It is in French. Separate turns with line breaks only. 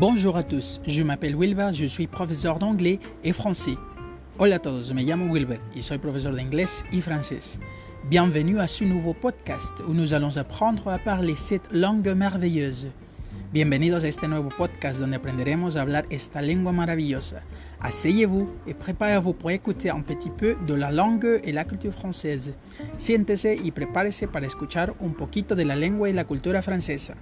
Bonjour à tous, je m'appelle Wilber, je suis professeur d'anglais et français. Hola a todos, me llamo Wilber y soy profesor de inglés y francés. Bienvenue à ce nouveau podcast où nous allons apprendre à parler cette langue merveilleuse. Bienvenidos a este nuevo podcast donde aprenderemos a hablar esta lengua maravillosa. Asseyez-vous et préparez-vous pour écouter un petit peu de la langue et la culture française. Siéntese y prepárese para escuchar un poquito de la lengua y la cultura francesa.